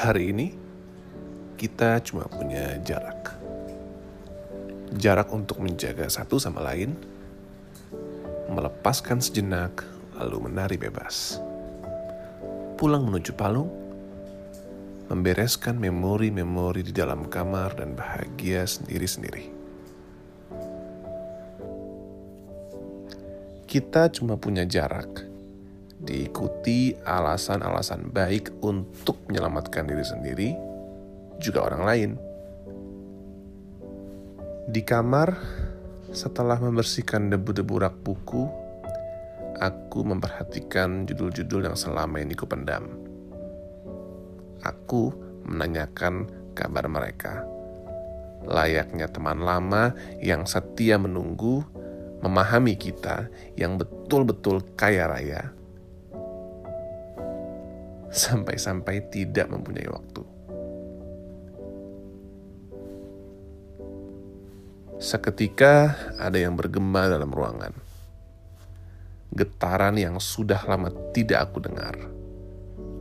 Hari ini kita cuma punya jarak. Jarak untuk menjaga satu sama lain, melepaskan sejenak, lalu menari bebas. Pulang menuju palung, membereskan memori-memori di dalam kamar dan bahagia sendiri-sendiri. Kita cuma punya jarak, diikuti alasan-alasan baik untuk menyelamatkan diri sendiri, juga orang lain. Di kamar, setelah membersihkan debu-debu rak buku, aku memperhatikan judul-judul yang selama ini kupendam. Aku menanyakan kabar mereka. Layaknya teman lama yang setia menunggu, memahami kita yang betul-betul kaya raya, sampai-sampai tidak mempunyai waktu. Seketika ada yang bergema dalam ruangan. Getaran yang sudah lama tidak aku dengar.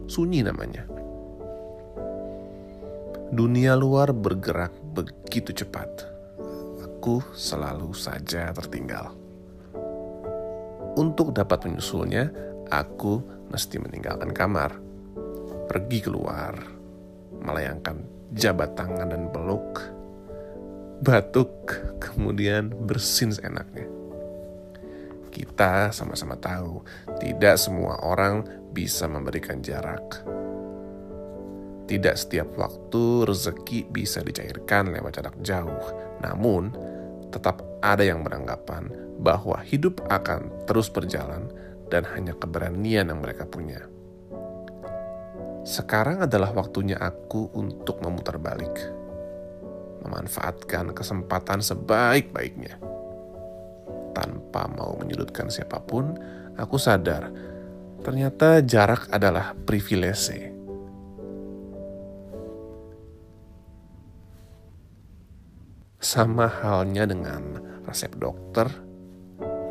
Sunyi namanya. Dunia luar bergerak begitu cepat. Aku selalu saja tertinggal. Untuk dapat menyusulnya, aku mesti meninggalkan kamar. Pergi keluar, melayangkan jabat tangan dan peluk batuk, kemudian bersin seenaknya. Kita sama-sama tahu, tidak semua orang bisa memberikan jarak. Tidak setiap waktu rezeki bisa dicairkan lewat jarak jauh, namun tetap ada yang beranggapan bahwa hidup akan terus berjalan dan hanya keberanian yang mereka punya. Sekarang adalah waktunya aku untuk memutar balik memanfaatkan kesempatan sebaik-baiknya. Tanpa mau menyudutkan siapa pun, aku sadar ternyata jarak adalah privilege. Sama halnya dengan resep dokter,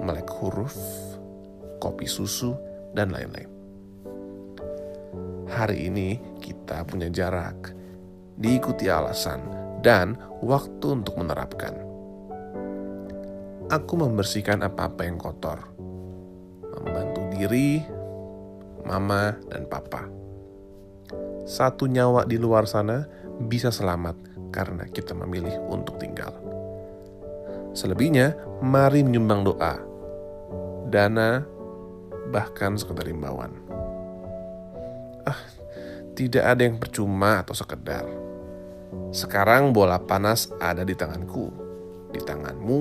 melek huruf, kopi susu, dan lain-lain. Hari ini kita punya jarak, diikuti alasan dan waktu untuk menerapkan. Aku membersihkan apa-apa yang kotor, membantu diri, mama, dan papa. Satu nyawa di luar sana bisa selamat karena kita memilih untuk tinggal. Selebihnya, mari menyumbang doa, dana, bahkan sekedar imbauan. Ah, tidak ada yang percuma atau sekedar sekarang bola panas ada di tanganku, di tanganmu,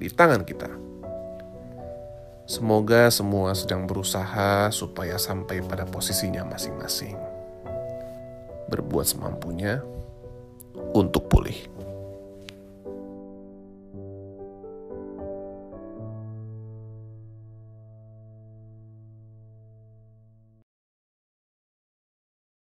di tangan kita. Semoga semua sedang berusaha supaya sampai pada posisinya masing-masing. Berbuat semampunya untuk pulih.